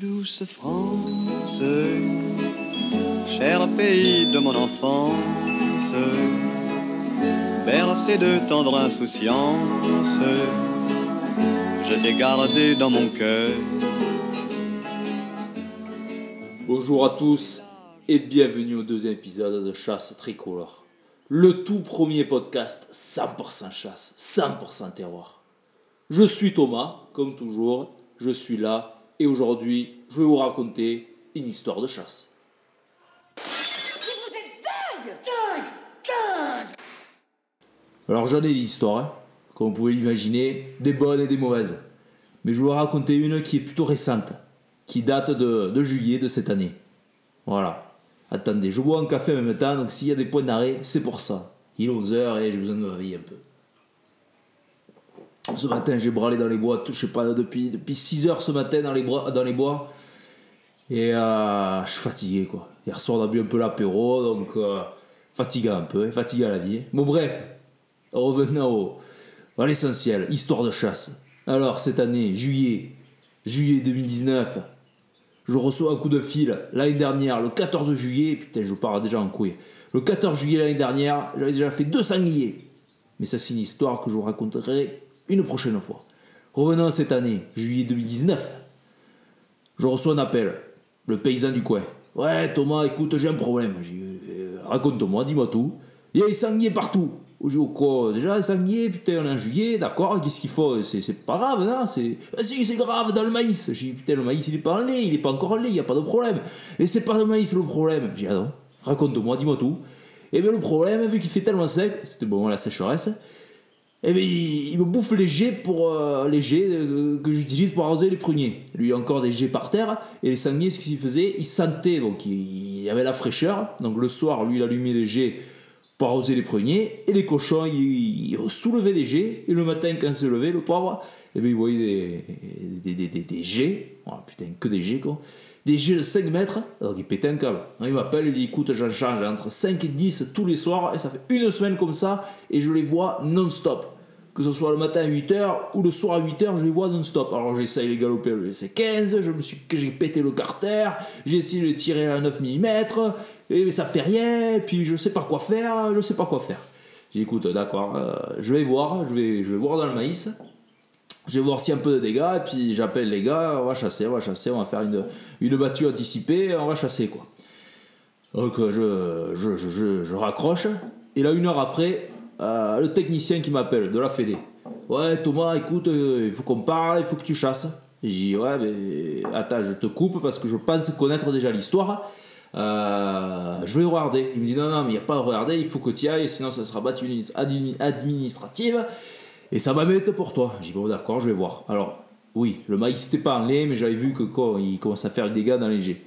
Douce France, cher pays de mon enfance, bercé de tendre insouciance, je t'ai gardé dans mon cœur. Bonjour à tous et bienvenue au deuxième épisode de Chasse Tricolore. Le tout premier podcast 100% chasse, 100% terroir. Je suis Thomas, comme toujours, je suis là et aujourd'hui je vais vous raconter une histoire de chasse. Vous êtes dingue Dingue Dingue Alors j'en ai des histoires, hein, comme vous pouvez l'imaginer, des bonnes et des mauvaises. Mais je vais vous raconter une qui est plutôt récente, qui date de, de juillet de cette année. Voilà. Attendez, je bois un café en même temps, donc s'il y a des points d'arrêt, c'est pour ça. Il est 11h et j'ai besoin de me réveiller un peu. Ce matin, j'ai bralé dans les bois, je sais pas, depuis, depuis 6 heures ce matin dans les, bois, dans les bois. Et euh, je suis fatigué, quoi. Hier soir, on a bu un peu l'apéro, donc euh, fatiguant un peu, hein, fatigué à la vie. Bon, bref, revenons au, à l'essentiel, histoire de chasse. Alors, cette année, juillet, juillet 2019, je reçois un coup de fil l'année dernière, le 14 juillet, putain, je pars déjà en couille. Le 14 juillet l'année dernière, j'avais déjà fait deux sangliers. Mais ça, c'est une histoire que je vous raconterai une prochaine fois. Revenons cette année, juillet 2019. Je reçois un appel, le paysan du coin. Ouais, Thomas, écoute, j'ai un problème. Euh, Raconte-moi, dis-moi tout. Il y a des sangliers partout. J'ai dit, oh quoi Déjà, les sangliers, putain, on est en juillet, d'accord, qu'est-ce qu'il faut C'est pas grave, non c'est... Ah si, c'est grave, dans le maïs. J'ai dit, putain, le maïs, il est pas en lait, il est pas encore en lait, il n'y a pas de problème. Et c'est pas le maïs le problème. J'ai dit, ah non, raconte-moi, dis-moi tout. Et bien le problème, vu qu'il fait tellement sec, c'était bon, la sécheresse, et bien il, il me bouffe les jets, pour, euh, les jets euh, que j'utilise pour arroser les pruniers. Lui, il encore des jets par terre, et les sangliers, ce qu'il faisait, il sentait, donc il, il avait la fraîcheur. Donc le soir, lui, il allumait les jets pour arroser les pruniers, et les cochons, ils, ils soulevaient les jets, et le matin, quand il se levait, le pauvre, et bien il voyait des, des, des, des, jets, oh, putain, que des jets, quoi. Des jets de 5 mètres, donc il pétait un câble. Alors, il m'appelle, il dit écoute, j'en change entre 5 et 10 tous les soirs, et ça fait une semaine comme ça, et je les vois non-stop. Que ce soit le matin à 8h ou le soir à 8h, je les vois non-stop. Alors j'essaye les galoper, le laisser 15, je me suis, que j'ai pété le carter, j'ai essayé de tirer à 9 mm, et ça fait rien, puis je sais pas quoi faire, je sais pas quoi faire. J'ai dit écoute, d'accord, euh, je vais voir, je vais, je vais voir dans le maïs, je vais voir s'il y a un peu de dégâts, et puis j'appelle les gars, on va chasser, on va chasser, on va faire une, une battue anticipée, on va chasser quoi. Donc euh, je, je, je, je raccroche, et là une heure après, euh, le technicien qui m'appelle de la Fédé. Ouais Thomas, écoute, euh, il faut qu'on parle, il faut que tu chasses. Et j'ai dit ouais, mais attends, je te coupe parce que je pense connaître déjà l'histoire. Euh, je vais regarder. Il me dit non, non, mais il n'y a pas à regarder, il faut que tu ailles, sinon ça sera battue admi- administrative. Et ça mettre pour toi. J'ai dit bon, d'accord, je vais voir. Alors, oui, le maïs n'était pas en lait, mais j'avais vu que quoi, il commence à faire des dégâts dans les jets.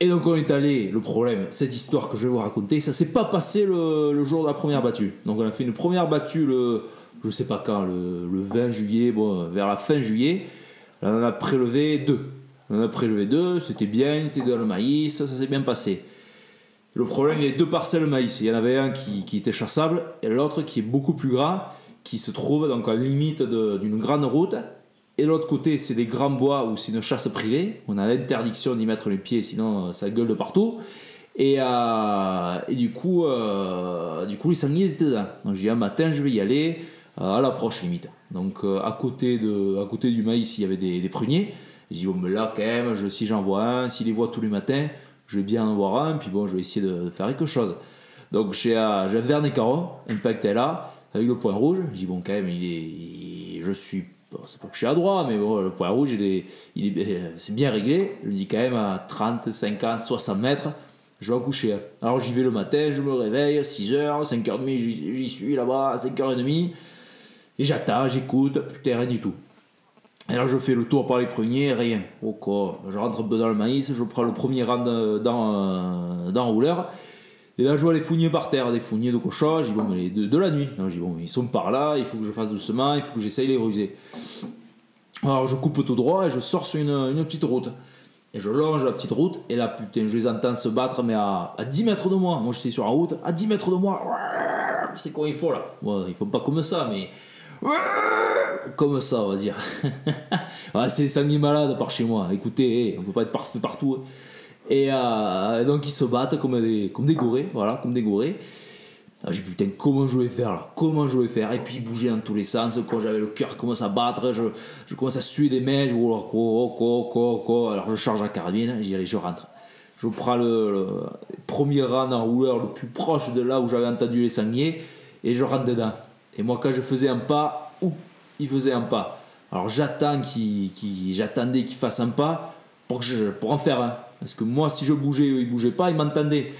Et donc on est allé, le problème, cette histoire que je vais vous raconter, ça s'est pas passé le, jour de la première battue. Donc on a fait une première battue le, je sais pas quand, le, le 20 juillet, bon, vers la fin juillet. On en a prélevé deux. On en a prélevé deux, c'était bien, c'était dans le maïs, ça, s'est bien passé. Le problème, il y avait deux parcelles de maïs. Il y en avait un qui, était chassable et l'autre qui est beaucoup plus grand, qui se trouve donc à la limite d'une grande route. Et l'autre côté, c'est des grands bois où c'est une chasse privée. On a l'interdiction d'y mettre les pieds, sinon euh, ça gueule de partout. Et, euh, du, coup, euh, du coup, les sangliers étaient dedans. Donc j'ai dit un matin, je vais y aller euh, à l'approche limite. Donc à, côté de, à côté du maïs, il y avait des, des pruniers. J'ai dit, bon, mais là, quand même, si j'en vois un, s'il les voit tous les matins, je vais bien en voir un, puis bon, je vais essayer de, faire quelque chose. Donc j'ai j'ai un vernet caron, Impact est là, avec le point rouge. Je dis, bon, quand même, je suis, c'est pas que je suis à droite, mais le point rouge, euh, c'est bien réglé. Je me dis quand même à 30, 50, 60 mètres, je vais en coucher. Alors j'y vais le matin, je me réveille, 6h, 5h30, j'y suis là-bas, à 5h30, et j'attends, j'écoute, putain, rien du tout. Et là, je fais le tour par les premiers, rien. Oh quoi. Je rentre dans le maïs, je prends le premier rang de- dans, euh, dans le. Et là, je vois les fougniers par terre, des fougniers de cochon. Dis, bon, mais de, de la nuit. Je dis, bon, ils sont par là, il faut que je fasse doucement, il faut que j'essaye les ruser. Alors, je coupe tout droit et je sors sur une, petite route. Et je longe la petite route, et là, putain, je les entends se battre, mais à, à 10 mètres de moi. Moi, je suis sur la route, à 10 mètres de moi. Sais quoi il faut là. Bon, ils font pas comme ça, mais. comme ça, on va dire. ouais, c'est sangliers malades par chez moi. Écoutez, eh, on peut pas être parfait partout. hein. Et euh, donc ils se battent comme des, comme des gorées, voilà, comme des gorées. Ah, J'ai putain, comment je vais faire là? Comment je vais faire? Et puis bouger dans tous les sens, quand j'avais le cœur qui commence à battre, je, je commence à suer des mains, je oh, là, quoi, quoi, quoi, quoi. Alors je charge la carabine, dis, allez, je rentre. Je prends le, premier rang en rouleur le plus proche de là où j'avais entendu les sangliers et je rentre dedans. Et moi, quand je faisais un pas, oup, il faisait un pas. Alors j'attends qu'il, j'attendais qu'il fasse un pas pour, que pour en faire un. Parce que moi, si je bougeais, eux, ils bougeaient pas, ils m'entendaient.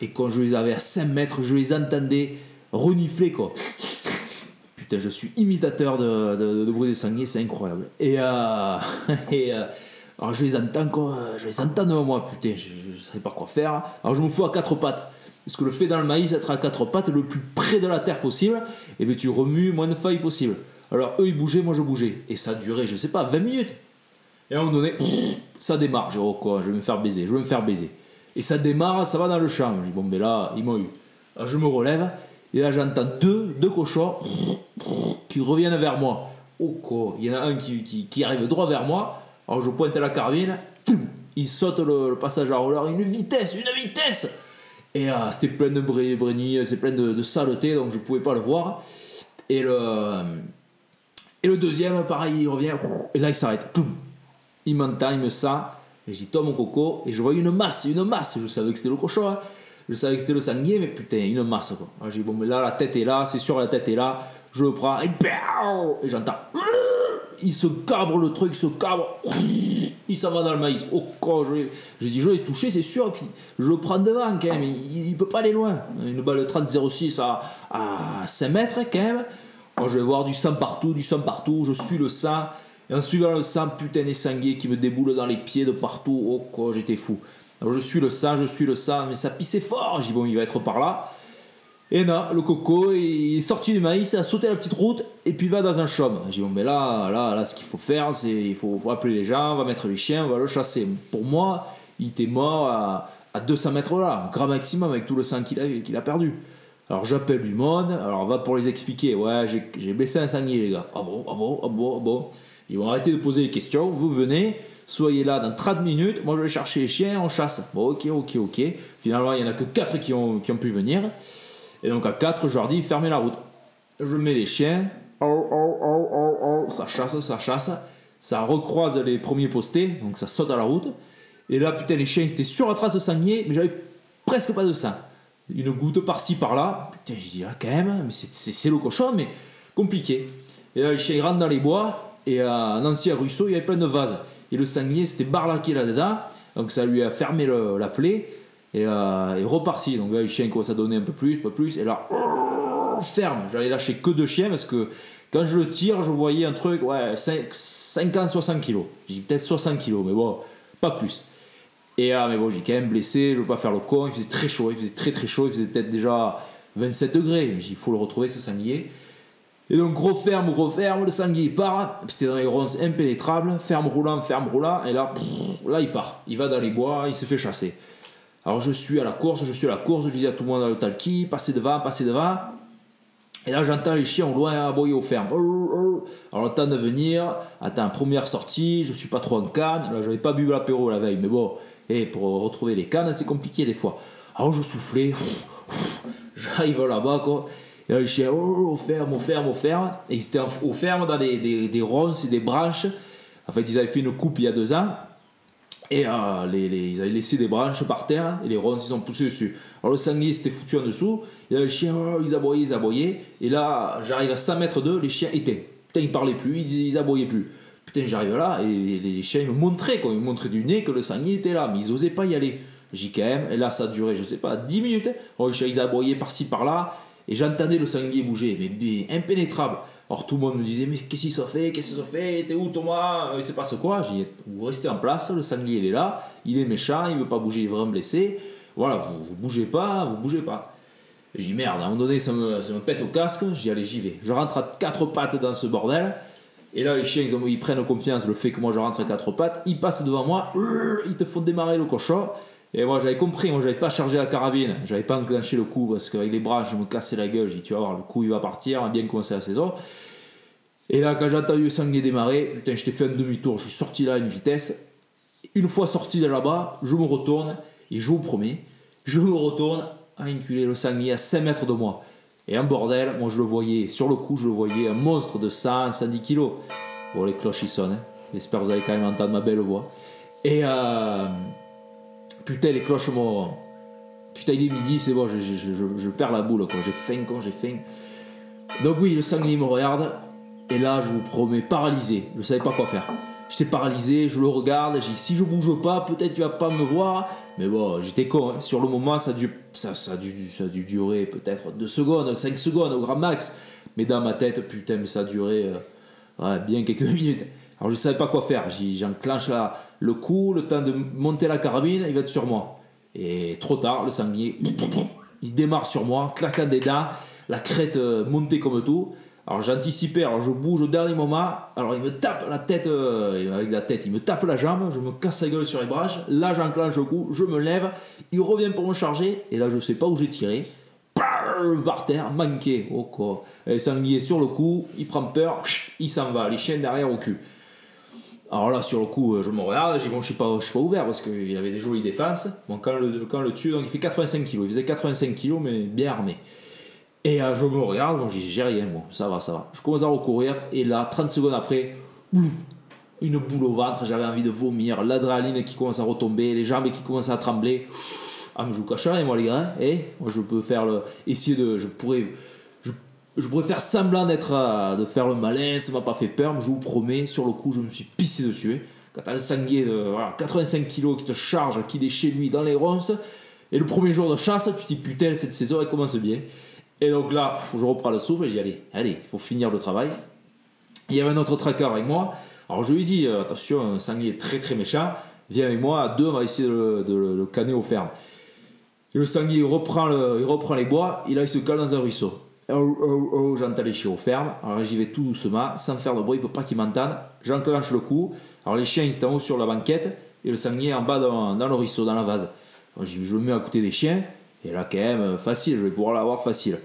Et quand je les avais à 5 mètres, je les entendais renifler, quoi. Putain, je suis imitateur de, de, de bruit des sangliers, c'est incroyable. Et, euh, et euh, alors je les entends, quoi, je les entends devant moi, putain, je ne savais pas quoi faire. Alors je me fous à quatre pattes. Parce que le fait dans le maïs, être à quatre pattes, le plus près de la terre possible, et bien tu remues moins de feuilles possible. Alors eux ils bougeaient, moi je bougeais. Et ça a duré, je sais pas, 20 minutes. Et à un moment donné, ça démarre. J'ai dit, oh quoi, je vais me faire baiser, je vais me faire baiser. Et ça démarre, ça va dans le champ. Je dis, bon, mais là, ils m'ont eu. Je me relève, et là, j'entends deux, deux cochons qui reviennent vers moi. Oh quoi, il y en a un qui, qui, qui arrive droit vers moi. Alors, je pointe la carabine, il saute le, passage à roller, une vitesse, une vitesse Et ah, c'était plein de bré- brennies, c'est plein de, de saleté, donc je pouvais pas le voir. Et le, et le deuxième, pareil, il revient, et là, il s'arrête. Il m'entend, il me sent, et j'ai toi mon coco, et je vois une masse, une masse. Je savais que c'était le cochon, hein. je savais que c'était le sanglier, mais putain, une masse quoi. Alors, j'ai dit, bon, mais là, la tête est là, c'est sûr, la tête est là, je le prends, et, et j'entends, il se cabre le truc, il se cabre, il s'en va dans le maïs. Oh, quoi, je j'ai dit, je l'ai touché, c'est sûr, et puis je le prends devant quand même, il, il peut pas aller loin. Une balle 30-06 à, à 5 mètres quand même. Alors, je vais voir du sang partout, du sang partout, je suis le sang. En suivant le sang, putain, des sangliers qui me déboulent dans les pieds de partout. Oh, quoi, j'étais fou. Alors, je suis le sang, je suis le sang, mais ça pissait fort. J'ai dit, bon, il va être par là. Et non, le coco, il est sorti du maïs, il a sauté la petite route, et puis il va dans un chaume. J'ai dit, bon, mais là, là, là, ce qu'il faut faire, c'est il faut, appeler les gens, on va mettre les chiens, on va le chasser. Pour moi, il était mort à, à 200 mètres là, grand maximum, avec tout le sang qu'il a, qu'il a perdu. Alors j'appelle du monde, alors on va pour les expliquer. Ouais, j'ai- j'ai blessé un sanglier, les gars. Ah bon, ah bon, ah bon, ah bon. Ils vont arrêter de poser des questions. Vous venez, soyez là dans 30 minutes. Moi, je vais chercher les chiens, on chasse. Bon, ok, ok, ok. Finalement, il n'y en a que 4 qui ont, pu venir. Et donc à 4, je leur dis fermez la route. Je mets les chiens. Oh, oh, oh, oh, oh. Ça chasse, ça chasse. Ça recroise les premiers postés, donc ça saute à la route. Et là, putain, les chiens, ils étaient sur la trace de mais j'avais presque pas de sang. Une goutte par-ci, par-là. Putain, je dis, ah, quand même, c'est le cochon, mais compliqué. Et là, les chiens, ils rentrent dans les bois, et à un ancien ruisseau, il y avait plein de vases. Et le sanglier s'était barlaqué là-dedans, donc ça lui a fermé le- la plaie, et, euh, et reparti. Donc là, les chiens commencent à donner un peu plus, un peu plus, et là, ferme. J'allais lâcher que deux chiens, parce que quand je le tire, je voyais un truc, ouais, 50-60 kilos. J'ai peut-être 60 kilos, mais bon, pas plus. Et ah, mais bon, j'ai quand même blessé, je veux pas faire le con, il faisait très chaud, il faisait très très chaud, il faisait peut-être déjà 27 degrés, mais il faut le retrouver ce sanglier. Et donc gros ferme, gros ferme, le sanglier part, c'était dans les ronces impénétrables, ferme roulant, ferme roulant, et là, là il part, il va dans les bois, il se fait chasser. Alors je suis à la course, je suis à la course, je dis à tout le monde dans le talki, passez devant, passez devant. Et là, j'entends les chiens au loin aboyer aux fermes. Alors, le temps de venir, attends, première sortie, je suis pas trop en canne. Là, j'avais pas bu l'apéro la veille, mais bon, et pour retrouver les cannes, c'est compliqué des fois. Alors, je soufflais, j'arrive là-bas, quoi. Et là, les chiens, oh, aux fermes, aux fermes, aux fermes. Et ils étaient en- aux fermes dans des, des, des ronces et des branches. En fait, ils avaient fait une coupe il y a deux ans. Et euh, les, les- ils avaient laissé des branches par terre et les ronces ils ont poussé dessus. Alors le sanglier s'était foutu en dessous, et là, les chiens oh, ils aboyaient, ils aboyaient, et là j'arrive à 100 mètres d'eux, les chiens étaient. Putain, ils parlaient plus, ils, ils aboyaient plus. Putain, j'arrive là, et les, chiens ils me montraient, quoi, ils me montraient du nez que le sanglier était là, mais ils osaient pas y aller. J'y quand même, et là ça a duré, je sais pas, 10 minutes. Alors les chiens ils aboyaient par-ci par-là, et j'entendais le sanglier bouger, mais, impénétrable. Alors tout le monde me disait, mais qu'est-ce qu'il se fait? Qu'est-ce qu'il se fait? T'es où Thomas? Il se passe quoi? J'ai dit, vous restez en place, le sanglier il est là, il est méchant, il veut pas bouger, il est vraiment blessé. Voilà, vous, vous bougez pas, vous bougez pas. J'ai dit, merde, à un moment donné ça me, ça me pète au casque, j'ai dit, allez, j'y vais. Je rentre à quatre pattes dans ce bordel. Et là, les chiens, ils, ont- ils prennent confiance, le fait que moi je rentre à quatre pattes, ils passent devant moi, ils te font démarrer le cochon. Et moi j'avais compris, moi j'avais pas chargé la carabine, j'avais pas enclenché le coup parce qu'avec les branches je me cassais la gueule, j'ai dit tu vas voir, le coup il va partir, on a bien commencé la saison. Et là, quand j'ai entendu le sanglier démarrer, putain, je t'ai fait un demi-tour, je suis sorti là à une vitesse. Une fois sorti de là-bas, je me retourne, et je vous promets, je me retourne à inculer le sanglier à 5 mètres de moi. Et un bordel, moi je le voyais, sur le coup, je le voyais, un monstre de 100, 110 kilos. Bon, les cloches ils sonnent, hein. j'espère que vous allez quand même entendre ma belle voix. Et euh, putain, les cloches, moi, putain, il est midi, c'est bon, je, perds la boule, quoi. J'ai faim, quoi, j'ai faim. Donc oui, le sanglier me regarde, et là, je vous promets, paralysé. Je savais pas quoi faire. J'étais paralysé, je le regarde, j'ai dit, si je bouge pas, peut-être il va pas me voir. Mais bon, j'étais con. hein. Sur le moment, ça a dû, ça, ça ça a dû durer peut-être 2 secondes, 5 secondes au grand max. Mais dans ma tête, putain, mais ça a duré euh, bien quelques minutes. Alors je savais pas quoi faire. J'enclenche le coup, le temps de monter la carabine, il va être sur moi. Et trop tard, le sanglier, il démarre sur moi, claquant des dents, la crête euh, montée comme tout. Alors j'anticipais, alors je bouge au dernier moment, alors il me tape la tête, euh, avec la tête, il me tape la jambe, je me casse la gueule sur les branches, là j'enclenche le coup, je me lève, il revient pour me charger, et là je sais pas où j'ai tiré, par terre, manqué, oh quoi. Et sanglier sur le coup, il prend peur, il s'en va, les chiens derrière au cul. Alors là, sur le coup, euh, je me regarde, j'ai bon, je suis pas, je suis pas ouvert parce qu'il avait des jolies défenses. Bon, quand le, quand le tue, donc il fait 85 kilos. Il faisait 85 kilos, mais bien armé. Et euh, je me regarde, bon, j'ai rien, bon, ça va, ça va. Je commence à recourir, et là, 30 secondes après, une boule au ventre, j'avais envie de vomir, l'adrénaline qui commence à retomber, les jambes qui commencent à trembler. Ah, mais je vous cache rien, moi, les gars, et moi, je peux faire le. Essayer de. Je pourrais. Je, faire semblant d'être. euh, de faire le malin, ça m'a pas fait peur, mais je vous promets, sur le coup, je me suis pissé dessus. Quand t'as le sanglier de voilà, 85 kilos qui te charge, qui est chez lui dans les ronces, et le premier jour de chasse, tu te dis putain, cette saison elle commence bien. Et donc là, je reprends le souffle et je dis allez, il faut finir le travail. Il y avait un autre tracker avec moi. Alors je lui dis euh, attention, un sanglier très très méchant, viens avec moi, à deux, on va essayer de, le- canner au ferme. Et le sanglier il reprend, reprend les bois, et là il se cale dans un ruisseau. Oh, oh, oh, j'entends les chiens au ferme. Alors j'y vais tout doucement, sans faire de bruit pour pas qu'ils m'entendent. J'enclenche le coup. Alors les chiens ils étaient en haut sur la banquette, et le sanglier en bas dans, le ruisseau, dans la vase. Je, je le mets à côté des chiens, et là quand même, euh, facile, je vais pouvoir l'avoir facile.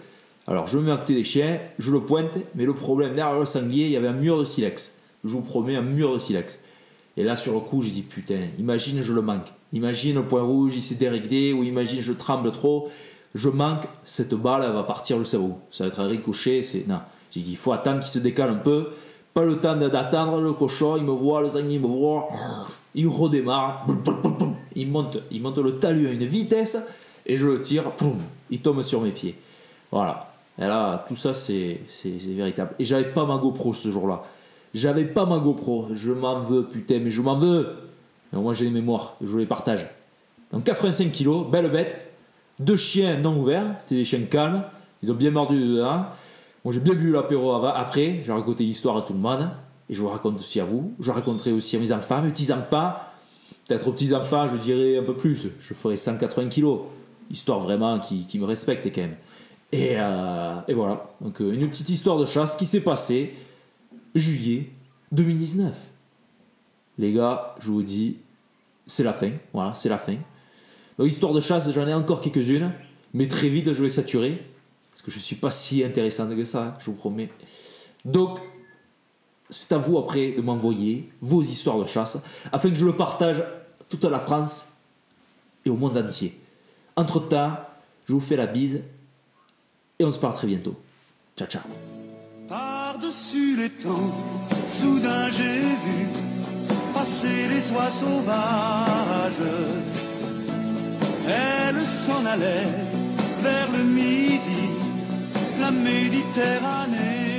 Alors je le mets à côté des chiens, je le pointe, mais le problème derrière le sanglier, il y avait un mur de silex. Je vous promets, un mur de silex. Et là, sur le coup, j'ai dit putain, imagine, je le manque. Imagine le point rouge, il s'est déréglé, ou imagine, je tremble trop. Je manque, cette balle, elle va partir, sais où. Ça va être un ricochet, c'est. Non. J'ai dit, il faut attendre qu'il se décale un peu. Pas le temps d'attendre, le cochon, il me voit, le sanglier me voit. Il redémarre. Il monte, il monte le talus à une vitesse, et je le tire, il tombe sur mes pieds. Voilà. Et là, tout ça, c'est véritable. Et j'avais pas ma GoPro ce jour-là. J'avais pas ma GoPro. Je m'en veux, putain, mais je m'en veux. Mais moi, j'ai les mémoires. Je les partage. Donc, 85 kilos, belle bête. Deux chiens non ouverts. C'était des chiens calmes. Ils ont bien mordu dedans. Moi, j'ai bien bu l'apéro après. J'ai raconté l'histoire à tout le monde. Et je vous raconte aussi à vous. Je raconterai aussi à mes enfants, mes petits-enfants. Peut-être aux petits-enfants, je dirais un peu plus. Je ferai 180 kilos. Histoire vraiment qui, qui me respecte quand même. Et, euh, et voilà. Donc, euh, une petite histoire de chasse qui s'est passée juillet 2019. Les gars, je vous dis, c'est la fin. Voilà, c'est la fin. Donc, histoire de chasse, j'en ai encore quelques-unes. Mais très vite, je vais saturer. Parce que je suis pas si intéressant que ça, hein, je vous promets. Donc, c'est à vous après de m'envoyer vos histoires de chasse afin que je le partage à toute la France et au monde entier. Entre temps, je vous fais la bise et on se parle très bientôt. Ciao, ciao. Par-dessus les temps, soudain j'ai vu passer les oies sauvages. Elles s'en allaient vers le midi, la Méditerranée.